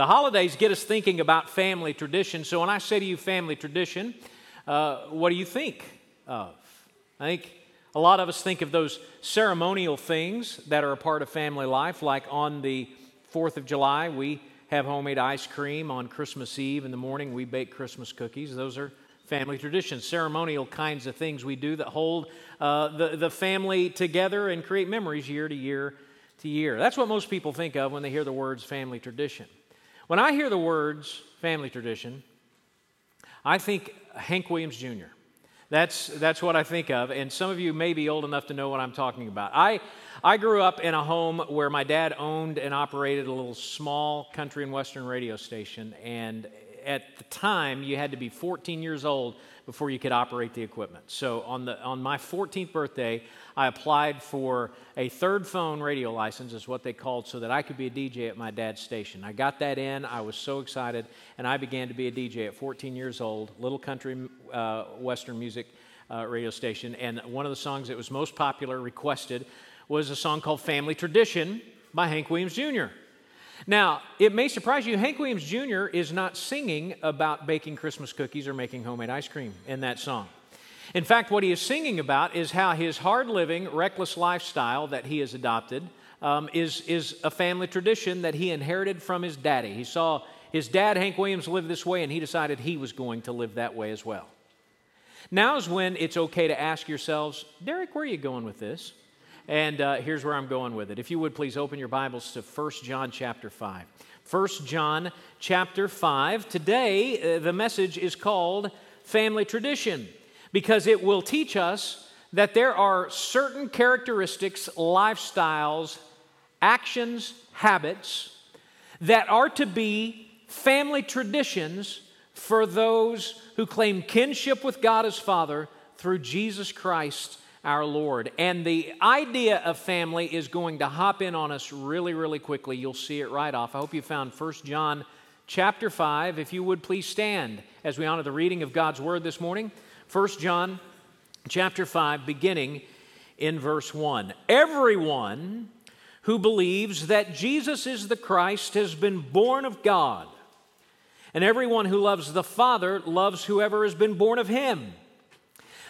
the holidays get us thinking about family tradition. So when I say to you family tradition, uh, what do you think of? I think a lot of us think of those ceremonial things that are a part of family life, like on the 4th of July, we have homemade ice cream. On Christmas Eve in the morning, we bake Christmas cookies. Those are family traditions, ceremonial kinds of things we do that hold uh, the, the family together and create memories year to year to year. That's what most people think of when they hear the words family tradition. When I hear the words family tradition, I think Hank Williams Jr. That's, that's what I think of, and some of you may be old enough to know what I'm talking about. I, I grew up in a home where my dad owned and operated a little small country and western radio station, and at the time, you had to be 14 years old before you could operate the equipment. So on, the, on my 14th birthday, I applied for a third phone radio license, is what they called, so that I could be a DJ at my dad's station. I got that in. I was so excited, and I began to be a DJ at 14 years old, little country uh, western music uh, radio station. And one of the songs that was most popular, requested, was a song called Family Tradition by Hank Williams Jr. Now, it may surprise you, Hank Williams Jr. is not singing about baking Christmas cookies or making homemade ice cream in that song. In fact, what he is singing about is how his hard living, reckless lifestyle that he has adopted um, is, is a family tradition that he inherited from his daddy. He saw his dad, Hank Williams, live this way, and he decided he was going to live that way as well. Now is when it's okay to ask yourselves, Derrick, where are you going with this? And uh, here's where I'm going with it. If you would please open your Bibles to 1 John chapter 5. 1 John chapter 5. Today, uh, the message is called Family Tradition because it will teach us that there are certain characteristics, lifestyles, actions, habits that are to be family traditions for those who claim kinship with God as Father through Jesus Christ our Lord. And the idea of family is going to hop in on us really, really quickly. You'll see it right off. I hope you found 1 John chapter 5. If you would please stand as we honor the reading of God's word this morning. 1 John chapter 5, beginning in verse 1. Everyone who believes that Jesus is the Christ has been born of God. And everyone who loves the Father loves whoever has been born of him.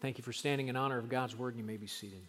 Thank you for standing in honor of God's word, you may be seated.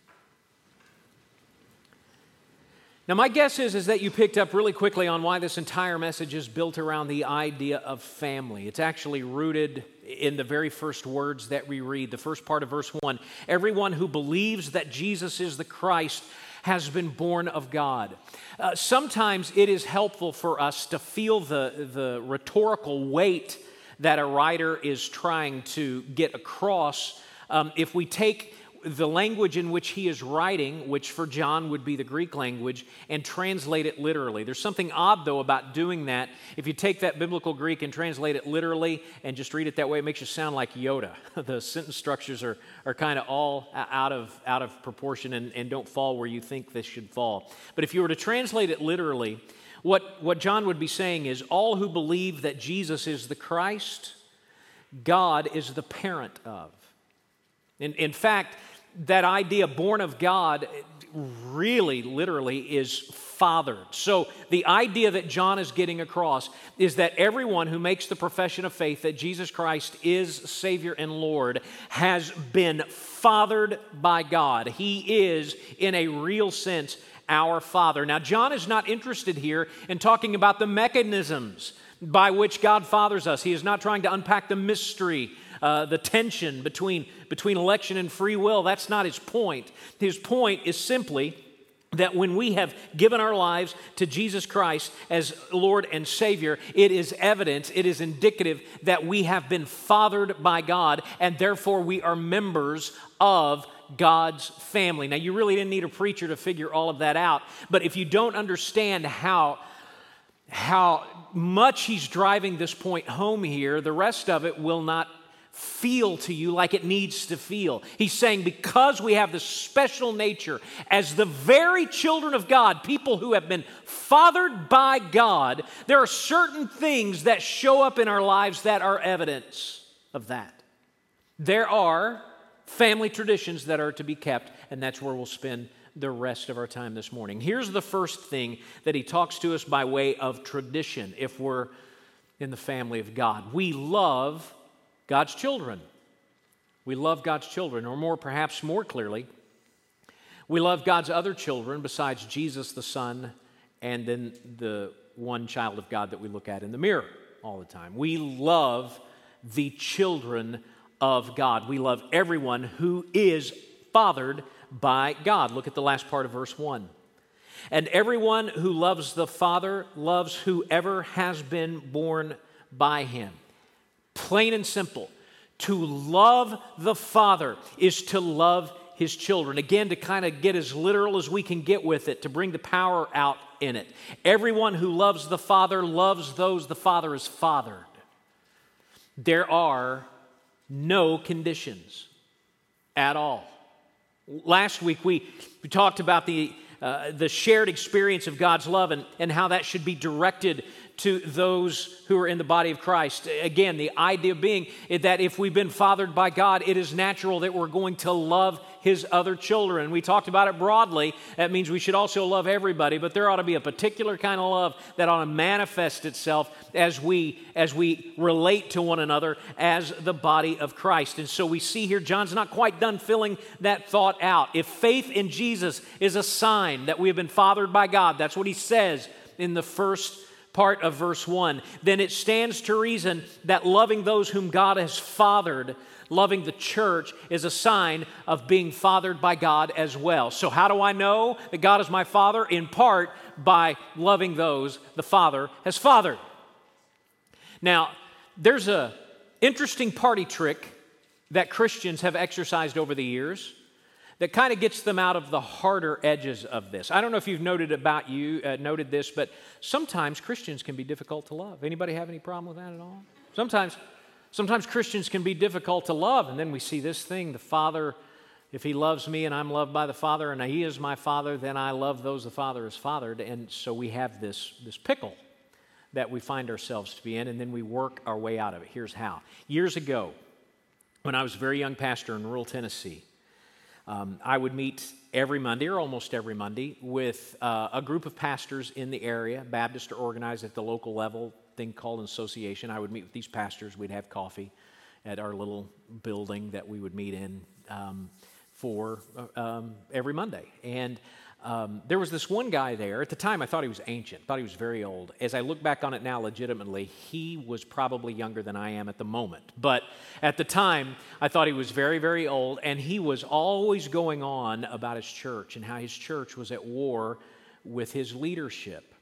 Now, my guess is, is that you picked up really quickly on why this entire message is built around the idea of family. It's actually rooted in the very first words that we read, the first part of verse 1. Everyone who believes that Jesus is the Christ has been born of God. Uh, sometimes it is helpful for us to feel the, the rhetorical weight that a writer is trying to get across um, if we take the language in which he is writing, which for John would be the Greek language, and translate it literally. There's something odd, though, about doing that. If you take that biblical Greek and translate it literally and just read it that way, it makes you sound like Yoda. the sentence structures are, are kind of all out of, out of proportion and, and don't fall where you think this should fall. But if you were to translate it literally, what, what John would be saying is all who believe that Jesus is the Christ, God is the parent of. In, in fact, that idea, born of God, really, literally is fathered. So, the idea that John is getting across is that everyone who makes the profession of faith that Jesus Christ is Savior and Lord has been fathered by God. He is, in a real sense, our Father. Now, John is not interested here in talking about the mechanisms by which God fathers us, he is not trying to unpack the mystery uh, the tension between, between election and free will. That's not his point. His point is simply that when we have given our lives to Jesus Christ as Lord and Savior, it is evidence, it is indicative that we have been fathered by God, and therefore we are members of God's family. Now, you really didn't need a preacher to figure all of that out, but if you don't understand how how much he's driving this point home here, the rest of it will not feel to you like it needs to feel. He's saying because we have this special nature as the very children of God, people who have been fathered by God, there are certain things that show up in our lives that are evidence of that. There are family traditions that are to be kept, and that's where we'll spend the rest of our time this morning. Here's the first thing that he talks to us by way of tradition if we're in the family of God. We love God's children. We love God's children, or more, perhaps more clearly, we love God's other children besides Jesus the Son and then the one child of God that we look at in the mirror all the time. We love the children of God. We love everyone who is fathered by God. Look at the last part of verse 1. And everyone who loves the Father loves whoever has been born by him. Plain and simple. To love the Father is to love his children. Again, to kind of get as literal as we can get with it, to bring the power out in it. Everyone who loves the Father loves those the Father has fathered. There are no conditions at all. Last week we, we talked about the, uh, the shared experience of God's love and, and how that should be directed to those who are in the body of Christ. Again, the idea being that if we've been fathered by God, it is natural that we're going to love his other children. We talked about it broadly. That means we should also love everybody, but there ought to be a particular kind of love that ought to manifest itself as we as we relate to one another as the body of Christ. And so we see here John's not quite done filling that thought out. If faith in Jesus is a sign that we have been fathered by God, that's what he says in the first part of verse 1, then it stands to reason that loving those whom God has fathered loving the church is a sign of being fathered by God as well. So, how do I know that God is my Father? In part by loving those the Father has fathered. Now, there's a interesting party trick that Christians have exercised over the years that kind of gets them out of the harder edges of this. I don't know if you've noted about you uh, noted this, but sometimes Christians can be difficult to love. Anybody have any problem with that at all? Sometimes Sometimes Christians can be difficult to love, and then we see this thing the Father, if He loves me and I'm loved by the Father and He is my Father, then I love those the Father has fathered. And so we have this, this pickle that we find ourselves to be in, and then we work our way out of it. Here's how. Years ago, when I was a very young pastor in rural Tennessee, um, I would meet every Monday or almost every Monday with uh, a group of pastors in the area, Baptist are organized at the local level, thing called an association. I would meet with these pastors. We'd have coffee at our little building that we would meet in um, for uh, um, every Monday. And um, there was this one guy there. At the time, I thought he was ancient, thought he was very old. As I look back on it now, legitimately, he was probably younger than I am at the moment. But at the time, I thought he was very, very old, and he was always going on about his church and how his church was at war with his leadership.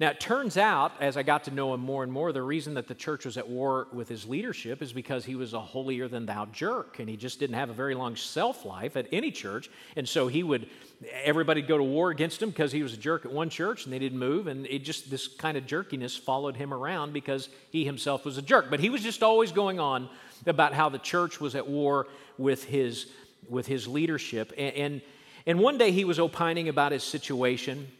Now, it turns out, as I got to know him more and more, the reason that the church was at war with his leadership is because he was a holier than thou jerk, and he just didn't have a very long self life at any church. And so he would, everybody'd go to war against him because he was a jerk at one church and they didn't move. And it just, this kind of jerkiness followed him around because he himself was a jerk. But he was just always going on about how the church was at war with his, with his leadership. and, and and one day he was opining about his situation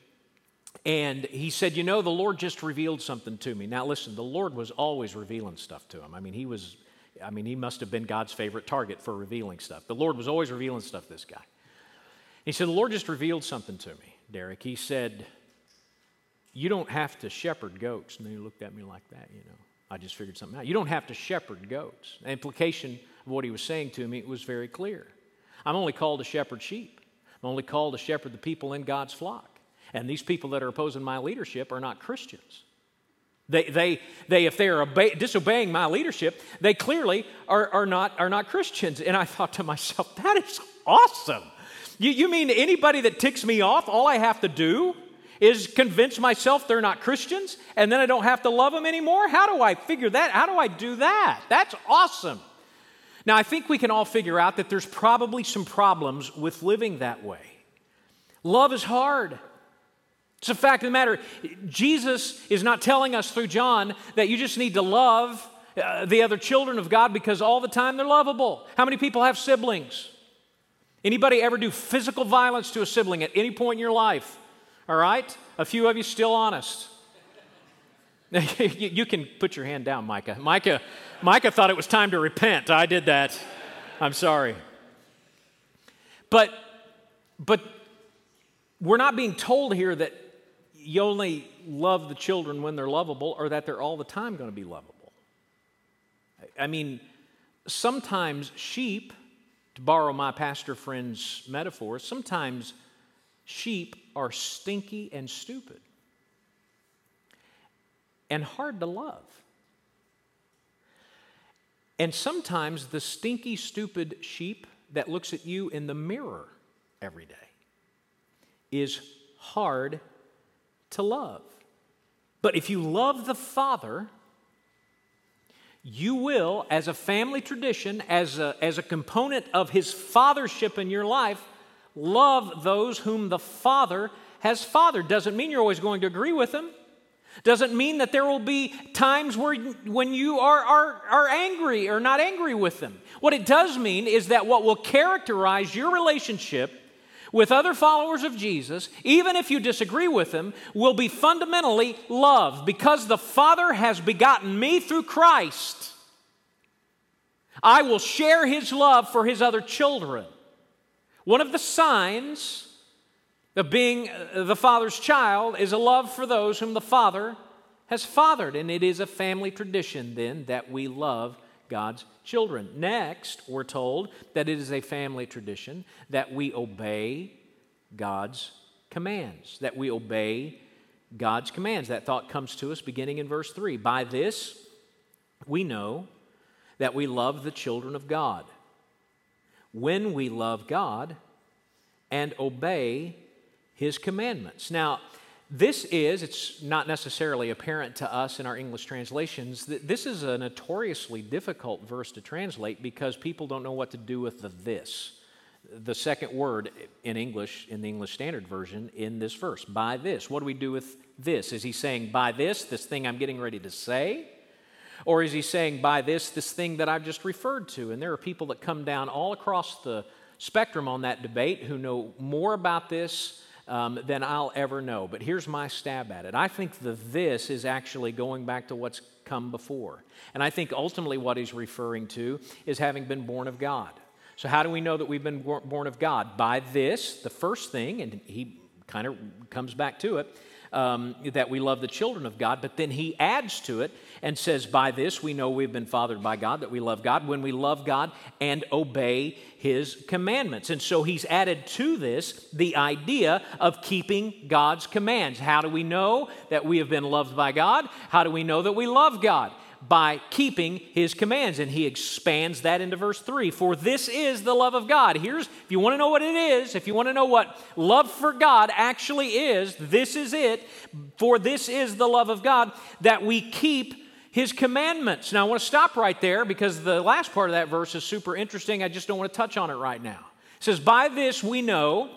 and he said, You know, the Lord just revealed something to me. Now, listen, the Lord was always revealing stuff to him. I mean, he was, I mean, he must have been God's favorite target for revealing stuff. The Lord was always revealing stuff to this guy. He said, The Lord just revealed something to me, Derrick. He said, You don't have to shepherd goats. And then he looked at me like that, you know. I just figured something out. You don't have to shepherd goats. The implication of what he was saying to me was very clear. I'm only called to shepherd sheep. I'm only called to shepherd the people in God's flock. And these people that are opposing my leadership are not Christians. They, they, they if they are obe- disobeying my leadership, they clearly are, are, not, are not Christians. And I thought to myself, that is awesome. You, you mean anybody that ticks me off, all I have to do is convince myself they're not Christians, and then I don't have to love them anymore? How do I figure that? How do I do that? That's awesome. Now, I think we can all figure out that there's probably some problems with living that way. Love is hard. It's a fact of the matter. Jesus is not telling us through John that you just need to love uh, the other children of God because all the time they're lovable. How many people have siblings? Anybody ever do physical violence to a sibling at any point in your life? All right? A few of you still honest. you can put your hand down, Micah. Micah. Micah thought it was time to repent. I did that. I'm sorry. But but we're not being told here that you only love the children when they're lovable or that they're all the time going to be lovable. I mean, sometimes sheep, to borrow my pastor friend's metaphor, sometimes sheep are stinky and stupid and hard to love. And sometimes the stinky, stupid sheep that looks at you in the mirror every day is hard to love. But if you love the Father, you will, as a family tradition, as a, as a component of His fathership in your life, love those whom the Father has fathered. Doesn't mean you're always going to agree with them. Doesn't mean that there will be times where, when you are, are, are angry or not angry with them. What it does mean is that what will characterize your relationship with other followers of Jesus, even if you disagree with them, will be fundamentally love. Because the Father has begotten me through Christ, I will share his love for his other children. One of the signs of being uh, the Father's child is a love for those whom the Father has fathered. And it is a family tradition then that we love God's children. Next, we're told that it is a family tradition that we obey God's commands, that we obey God's commands. That thought comes to us beginning in verse 3. By this, we know that we love the children of God. When we love God and obey his commandments. Now, this is, it's not necessarily apparent to us in our English translations, that this is a notoriously difficult verse to translate because people don't know what to do with the this. The second word in English, in the English Standard Version, in this verse, by this. What do we do with this? Is he saying, by this, this thing I'm getting ready to say? Or is he saying, by this, this thing that I've just referred to? And there are people that come down all across the spectrum on that debate who know more about this um, than I'll ever know. But here's my stab at it. I think the this is actually going back to what's come before. And I think ultimately what he's referring to is having been born of God. So, how do we know that we've been born of God? By this, the first thing, and he kind of comes back to it, um, that we love the children of God, but then he adds to it and says, By this we know we've been fathered by God, that we love God, when we love God and obey his commandments. And so he's added to this the idea of keeping God's commands. How do we know that we have been loved by God? How do we know that we love God? By keeping his commands. And he expands that into verse 3. For this is the love of God. Here's, if you want to know what it is, if you want to know what love for God actually is, this is it. For this is the love of God, that we keep his commandments. Now, I want to stop right there because the last part of that verse is super interesting. I just don't want to touch on it right now. It says, By this we know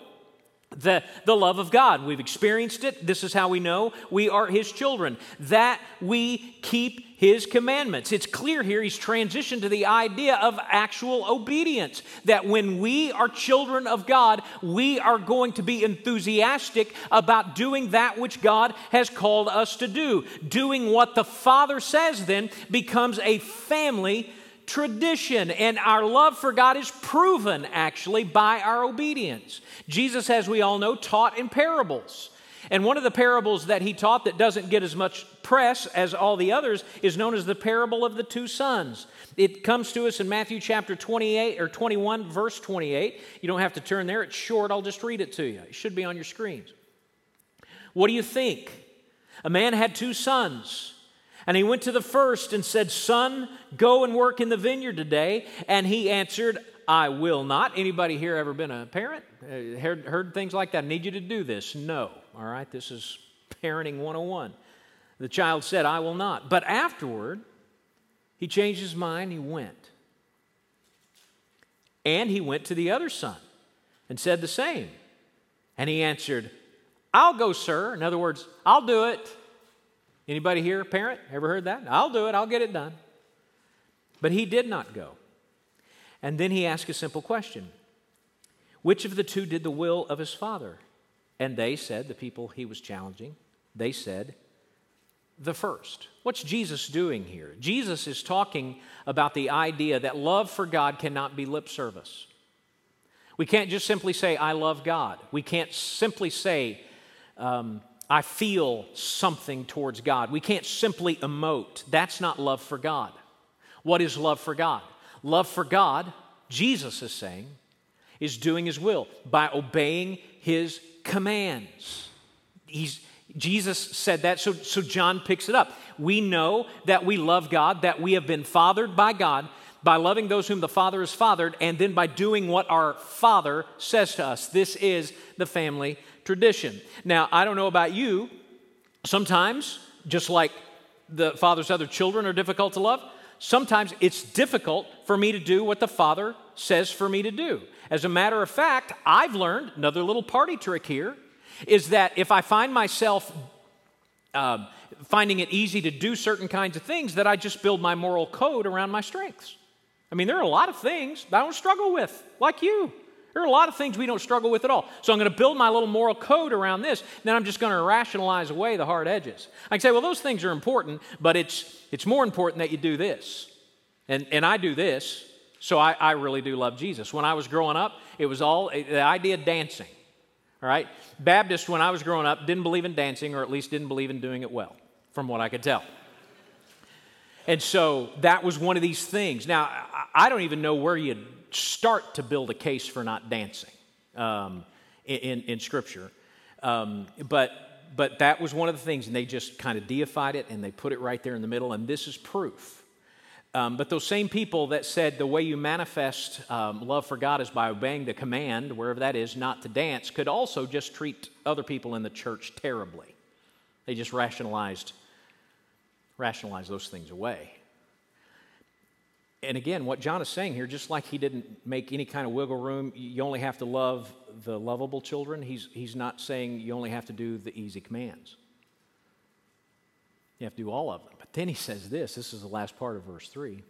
the, the love of God. We've experienced it. This is how we know we are His children, that we keep His commandments. It's clear here He's transitioned to the idea of actual obedience. That when we are children of God, we are going to be enthusiastic about doing that which God has called us to do. Doing what the Father says then becomes a family tradition, and our love for God is proven actually by our obedience. Jesus, as we all know, taught in parables. And one of the parables that he taught that doesn't get as much press as all the others is known as the parable of the two sons. It comes to us in Matthew chapter 28 or 21, verse 28. You don't have to turn there, it's short. I'll just read it to you. It should be on your screens. What do you think? A man had two sons. And he went to the first and said, Son, go and work in the vineyard today. And he answered, I will not. Anybody here ever been a parent? Uh, heard, heard things like that? Need you to do this. No. All right, this is parenting 101. The child said, I will not. But afterward, he changed his mind, he went. And he went to the other son and said the same. And he answered, I'll go, sir. In other words, I'll do it. Anybody here, parent, ever heard that? I'll do it, I'll get it done. But he did not go. And then he asked a simple question Which of the two did the will of his father? And they said, the people he was challenging, they said, the first. What's Jesus doing here? Jesus is talking about the idea that love for God cannot be lip service. We can't just simply say, I love God. We can't simply say, um, I feel something towards God. We can't simply emote. That's not love for God. What is love for God? Love for God, Jesus is saying, is doing His will by obeying His commands. He's, Jesus said that, so, so John picks it up. We know that we love God, that we have been fathered by God by loving those whom the Father has fathered, and then by doing what our Father says to us. This is the family tradition. Now, I don't know about you, sometimes, just like the Father's other children are difficult to love, sometimes it's difficult for me to do what the Father says for me to do. As a matter of fact, I've learned another little party trick here is that if I find myself uh, finding it easy to do certain kinds of things, that I just build my moral code around my strengths. I mean, there are a lot of things that I don't struggle with, like you. There are a lot of things we don't struggle with at all. So I'm going to build my little moral code around this. Then I'm just going to rationalize away the hard edges. I can say, well, those things are important, but it's, it's more important that you do this. And, and I do this, so I, I really do love Jesus. When I was growing up, it was all the idea of dancing. All right? Baptist, when I was growing up, didn't believe in dancing, or at least didn't believe in doing it well, from what I could tell. And so that was one of these things. Now, I don't even know where you'd start to build a case for not dancing um, in, in, Scripture. Um, but, but that was one of the things, and they just kind of deified it and they put it right there in the middle, and this is proof. Um, but those same people that said the way you manifest um, love for God is by obeying the command, wherever that is, not to dance, could also just treat other people in the church terribly. They just rationalized, rationalized those things away and again, what John is saying here, just like he didn't make any kind of wiggle room, you only have to love the lovable children, he's, he's not saying you only have to do the easy commands. You have to do all of them. Then he says this this is the last part of verse 3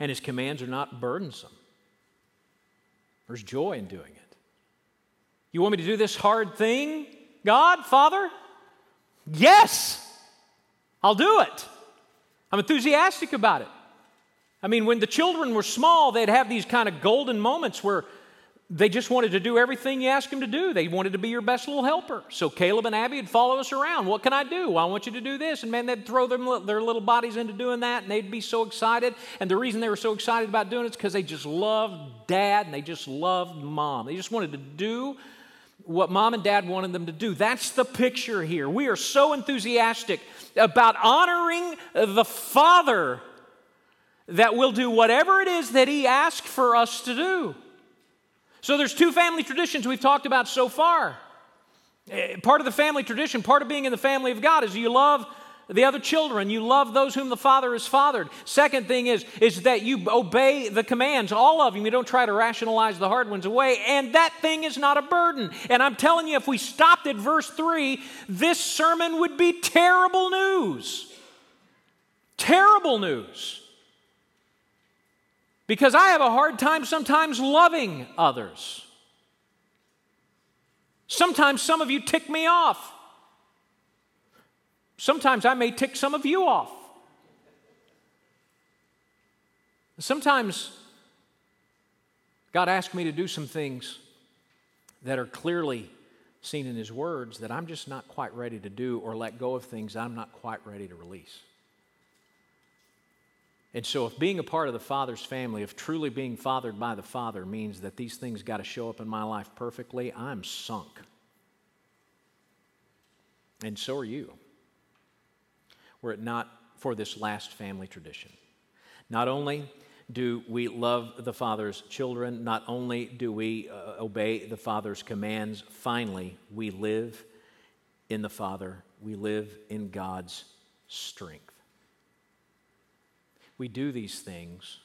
and his commands are not burdensome. There's joy in doing it. You want me to do this hard thing, God, Father? Yes, I'll do it. I'm enthusiastic about it. I mean, when the children were small, they'd have these kind of golden moments where they just wanted to do everything you asked them to do. They wanted to be your best little helper. So Caleb and Abby would follow us around. What can I do? Well, I want you to do this. And man, they'd throw them, their little bodies into doing that, and they'd be so excited. And the reason they were so excited about doing it is because they just loved dad and they just loved mom. They just wanted to do what mom and dad wanted them to do. That's the picture here. We are so enthusiastic about honoring the father that we'll do whatever it is that He asked for us to do. So there's two family traditions we've talked about so far. Eh, part of the family tradition, part of being in the family of God is you love the other children, you love those whom the Father has fathered. Second thing is, is that you obey the commands, all of them. You don't try to rationalize the hard ones away, and that thing is not a burden. And I'm telling you, if we stopped at verse 3, this sermon would be terrible news. Terrible news. Because I have a hard time sometimes loving others. Sometimes some of you tick me off. Sometimes I may tick some of you off. Sometimes God asks me to do some things that are clearly seen in His words that I'm just not quite ready to do, or let go of things I'm not quite ready to release. And so, if being a part of the Father's family, if truly being fathered by the Father means that these things got to show up in my life perfectly, I'm sunk. And so are you. Were it not for this last family tradition. Not only do we love the Father's children, not only do we uh, obey the Father's commands, finally, we live in the Father, we live in God's strength. We do these things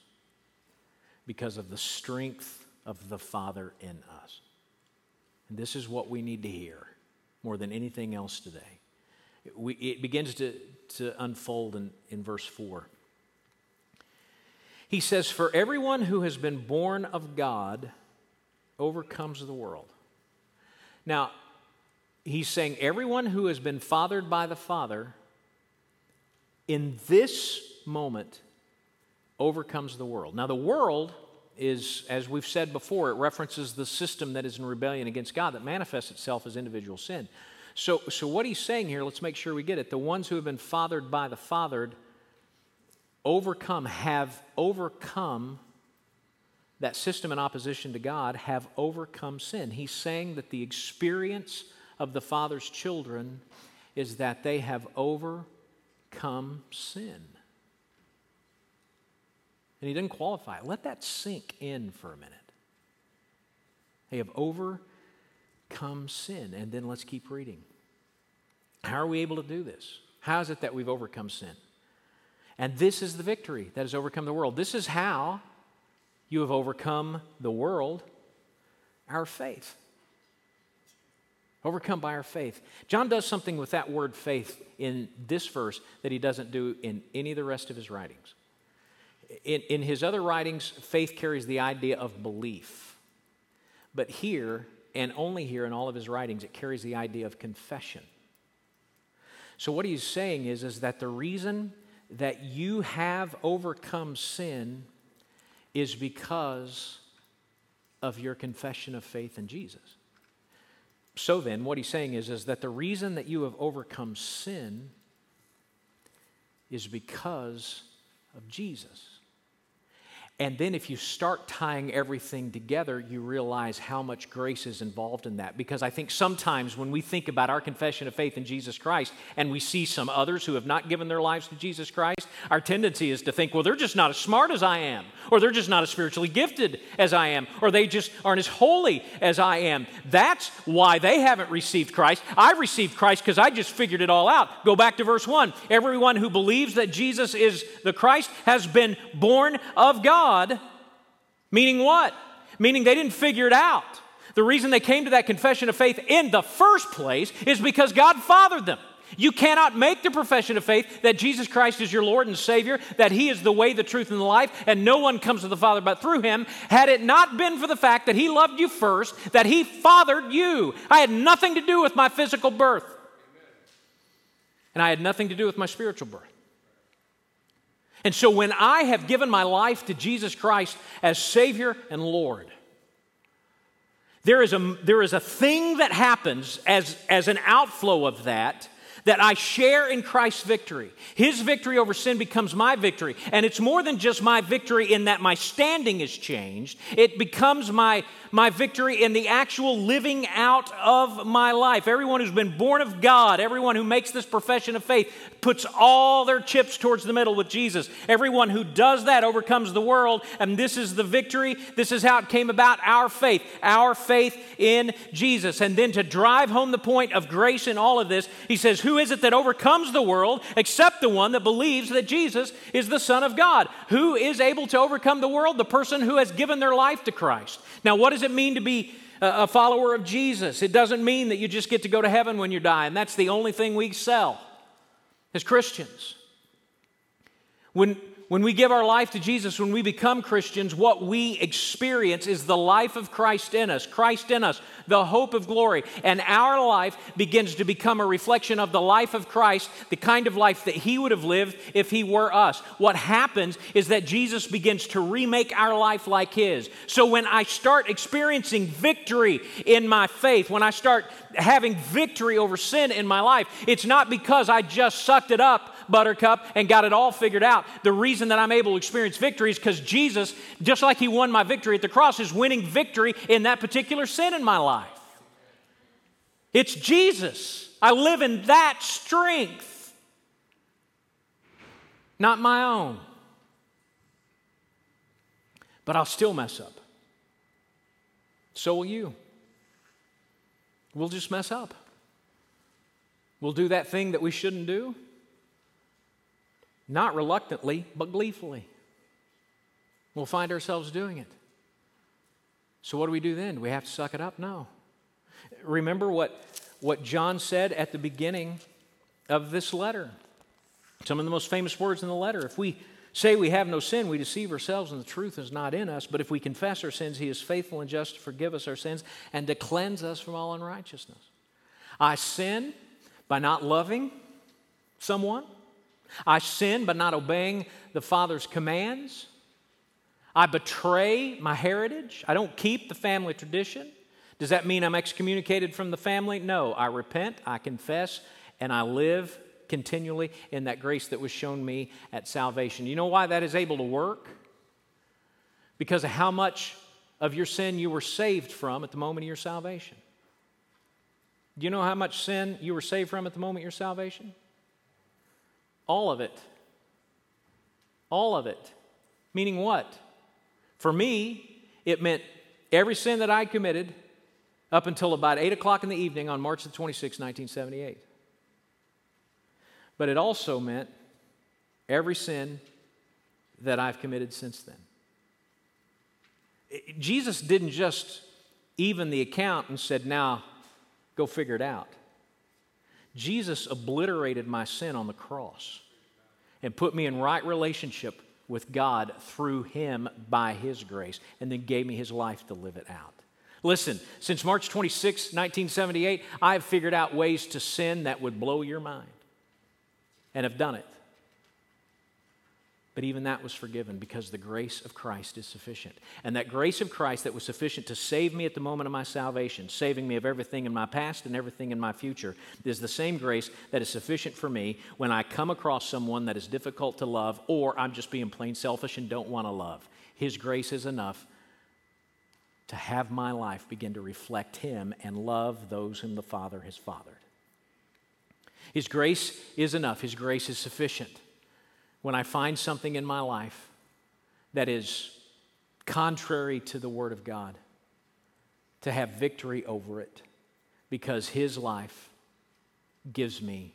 because of the strength of the Father in us. And this is what we need to hear. more than anything else today. It, we, it begins to, to unfold in, in verse 4. He says, For everyone who has been born of God overcomes the world. Now, he's saying everyone who has been fathered by the Father in this moment overcomes the world. Now, the world is, as we've said before, it references the system that is in rebellion against God that manifests itself as individual sin. So, so what he's saying here, let's make sure we get it. The ones who have been fathered by the fathered overcome, have overcome that system in opposition to God, have overcome sin. He's saying that the experience of the Father's children is that they have overcome sin. And he didn't qualify. Let that sink in for a minute. They have overcome sin. And then let's keep reading. How are we able to do this? How is it that we've overcome sin? And this is the victory that has overcome the world. This is how you have overcome the world, our faith. Overcome by our faith. John does something with that word faith in this verse that he doesn't do in any of the rest of his writings. In, in his other writings, faith carries the idea of belief. But here, and only here in all of his writings, it carries the idea of confession. So, what he's saying is, is that the reason that you have overcome sin is because of your confession of faith in Jesus. So then, what he's saying is, is that the reason that you have overcome sin is because of Jesus. And then, if you start tying everything together, you realize how much grace is involved in that. Because I think sometimes when we think about our confession of faith in Jesus Christ and we see some others who have not given their lives to Jesus Christ, our tendency is to think, well, they're just not as smart as I am, or they're just not as spiritually gifted as I am, or they just aren't as holy as I am. That's why they haven't received Christ. I received Christ because I just figured it all out. Go back to verse 1. Everyone who believes that Jesus is the Christ has been born of God. God, meaning what? Meaning they didn't figure it out. The reason they came to that confession of faith in the first place is because God fathered them. You cannot make the profession of faith that Jesus Christ is your Lord and Savior, that He is the way, the truth, and the life, and no one comes to the Father but through Him, had it not been for the fact that He loved you first, that He fathered you. I had nothing to do with my physical birth, and I had nothing to do with my spiritual birth. And so when I have given my life to Jesus Christ as Savior and Lord, there is a, there is a thing that happens as, as an outflow of that that I share in Christ's victory. His victory over sin becomes my victory. And it's more than just my victory in that my standing is changed, it becomes my, my victory in the actual living out of my life. Everyone who's been born of God, everyone who makes this profession of faith, puts all their chips towards the middle with Jesus. Everyone who does that overcomes the world, and this is the victory. This is how it came about our faith, our faith in Jesus. And then to drive home the point of grace in all of this, he says, Who is it that overcomes the world except the one that believes that Jesus is the Son of God? Who is able to overcome the world? The person who has given their life to Christ. Now, what does it mean to be a follower of Jesus? It doesn't mean that you just get to go to heaven when you die, and that's the only thing we sell as Christians. When, when we give our life to Jesus, when we become Christians, what we experience is the life of Christ in us, Christ in us, the hope of glory. And our life begins to become a reflection of the life of Christ, the kind of life that He would have lived if He were us. What happens is that Jesus begins to remake our life like His. So when I start experiencing victory in my faith, when I start having victory over sin in my life, it's not because I just sucked it up buttercup, and got it all figured out. The reason that I'm able to experience victory is because Jesus, just like He won my victory at the cross, is winning victory in that particular sin in my life. It's Jesus. I live in that strength, not my own. But I'll still mess up. So will you. We'll just mess up. We'll do that thing that we shouldn't do. Not reluctantly, but gleefully. We'll find ourselves doing it. So, what do we do then? Do we have to suck it up? No. Remember what, what John said at the beginning of this letter. Some of the most famous words in the letter. If we say we have no sin, we deceive ourselves and the truth is not in us. But if we confess our sins, he is faithful and just to forgive us our sins and to cleanse us from all unrighteousness. I sin by not loving someone. I sin by not obeying the Father's commands. I betray my heritage. I don't keep the family tradition. Does that mean I'm excommunicated from the family? No. I repent, I confess, and I live continually in that grace that was shown me at salvation. You know why that is able to work? Because of how much of your sin you were saved from at the moment of your salvation. Do you know how much sin you were saved from at the moment of your salvation? All of it. All of it. Meaning what? For me, it meant every sin that I committed up until about 8 o'clock in the evening on March the 26, 1978. But it also meant every sin that I've committed since then. Jesus didn't just even the account and said, now go figure it out. Jesus obliterated my sin on the cross and put me in right relationship with God through Him by His grace, and then gave me His life to live it out. Listen, since March 26, 1978, I've figured out ways to sin that would blow your mind and have done it. But even that was forgiven because the grace of Christ is sufficient. And that grace of Christ that was sufficient to save me at the moment of my salvation, saving me of everything in my past and everything in my future, is the same grace that is sufficient for me when I come across someone that is difficult to love or I'm just being plain selfish and don't want to love. His grace is enough to have my life begin to reflect Him and love those whom the Father has fathered. His grace is enough, His grace is sufficient. When I find something in my life that is contrary to the Word of God, to have victory over it because His life gives me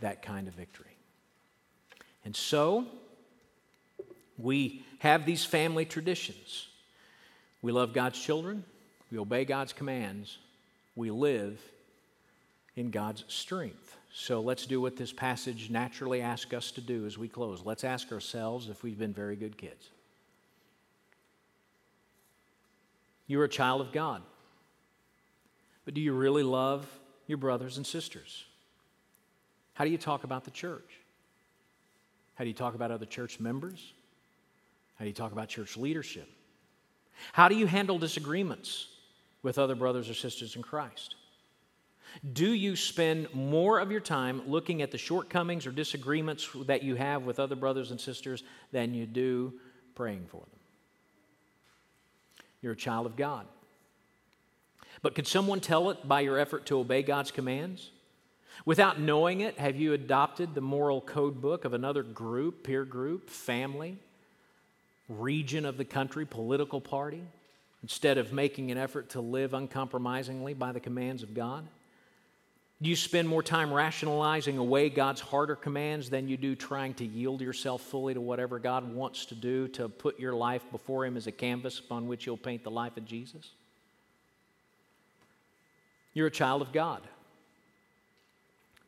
that kind of victory. And so, we have these family traditions we love God's children, we obey God's commands, we live in God's strength. So let's do what this passage naturally asks us to do as we close. Let's ask ourselves if we've been very good kids. You're a child of God, but do you really love your brothers and sisters? How do you talk about the church? How do you talk about other church members? How do you talk about church leadership? How do you handle disagreements with other brothers or sisters in Christ? Do you spend more of your time looking at the shortcomings or disagreements that you have with other brothers and sisters than you do praying for them? You're a child of God. But could someone tell it by your effort to obey God's commands? Without knowing it, have you adopted the moral code book of another group, peer group, family? region of the country, political party, instead of making an effort to live uncompromisingly by the commands of God? Do you spend more time rationalizing away God's harder commands than you do trying to yield yourself fully to whatever God wants to do to put your life before Him as a canvas upon which you'll paint the life of Jesus? You're a child of God.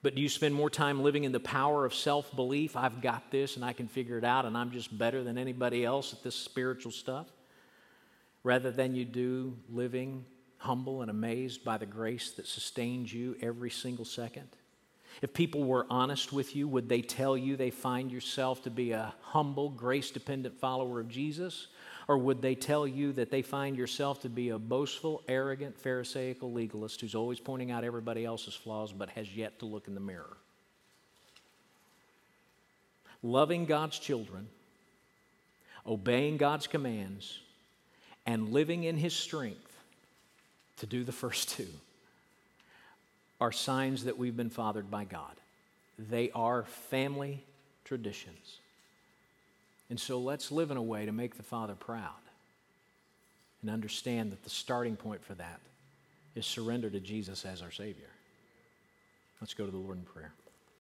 But do you spend more time living in the power of self belief? I've got this and I can figure it out and I'm just better than anybody else at this spiritual stuff? Rather than you do living humble and amazed by the grace that sustains you every single second? If people were honest with you, would they tell you they find yourself to be a humble, grace dependent follower of Jesus? Or would they tell you that they find yourself to be a boastful, arrogant, Pharisaical legalist who's always pointing out everybody else's flaws but has yet to look in the mirror? Loving God's children, obeying God's commands, and living in His strength to do the first two are signs that we've been fathered by God. They are family traditions. And so let's live in a way to make the Father proud and understand that the starting point for that is surrender to Jesus as our Savior. Let's go to the Lord in prayer.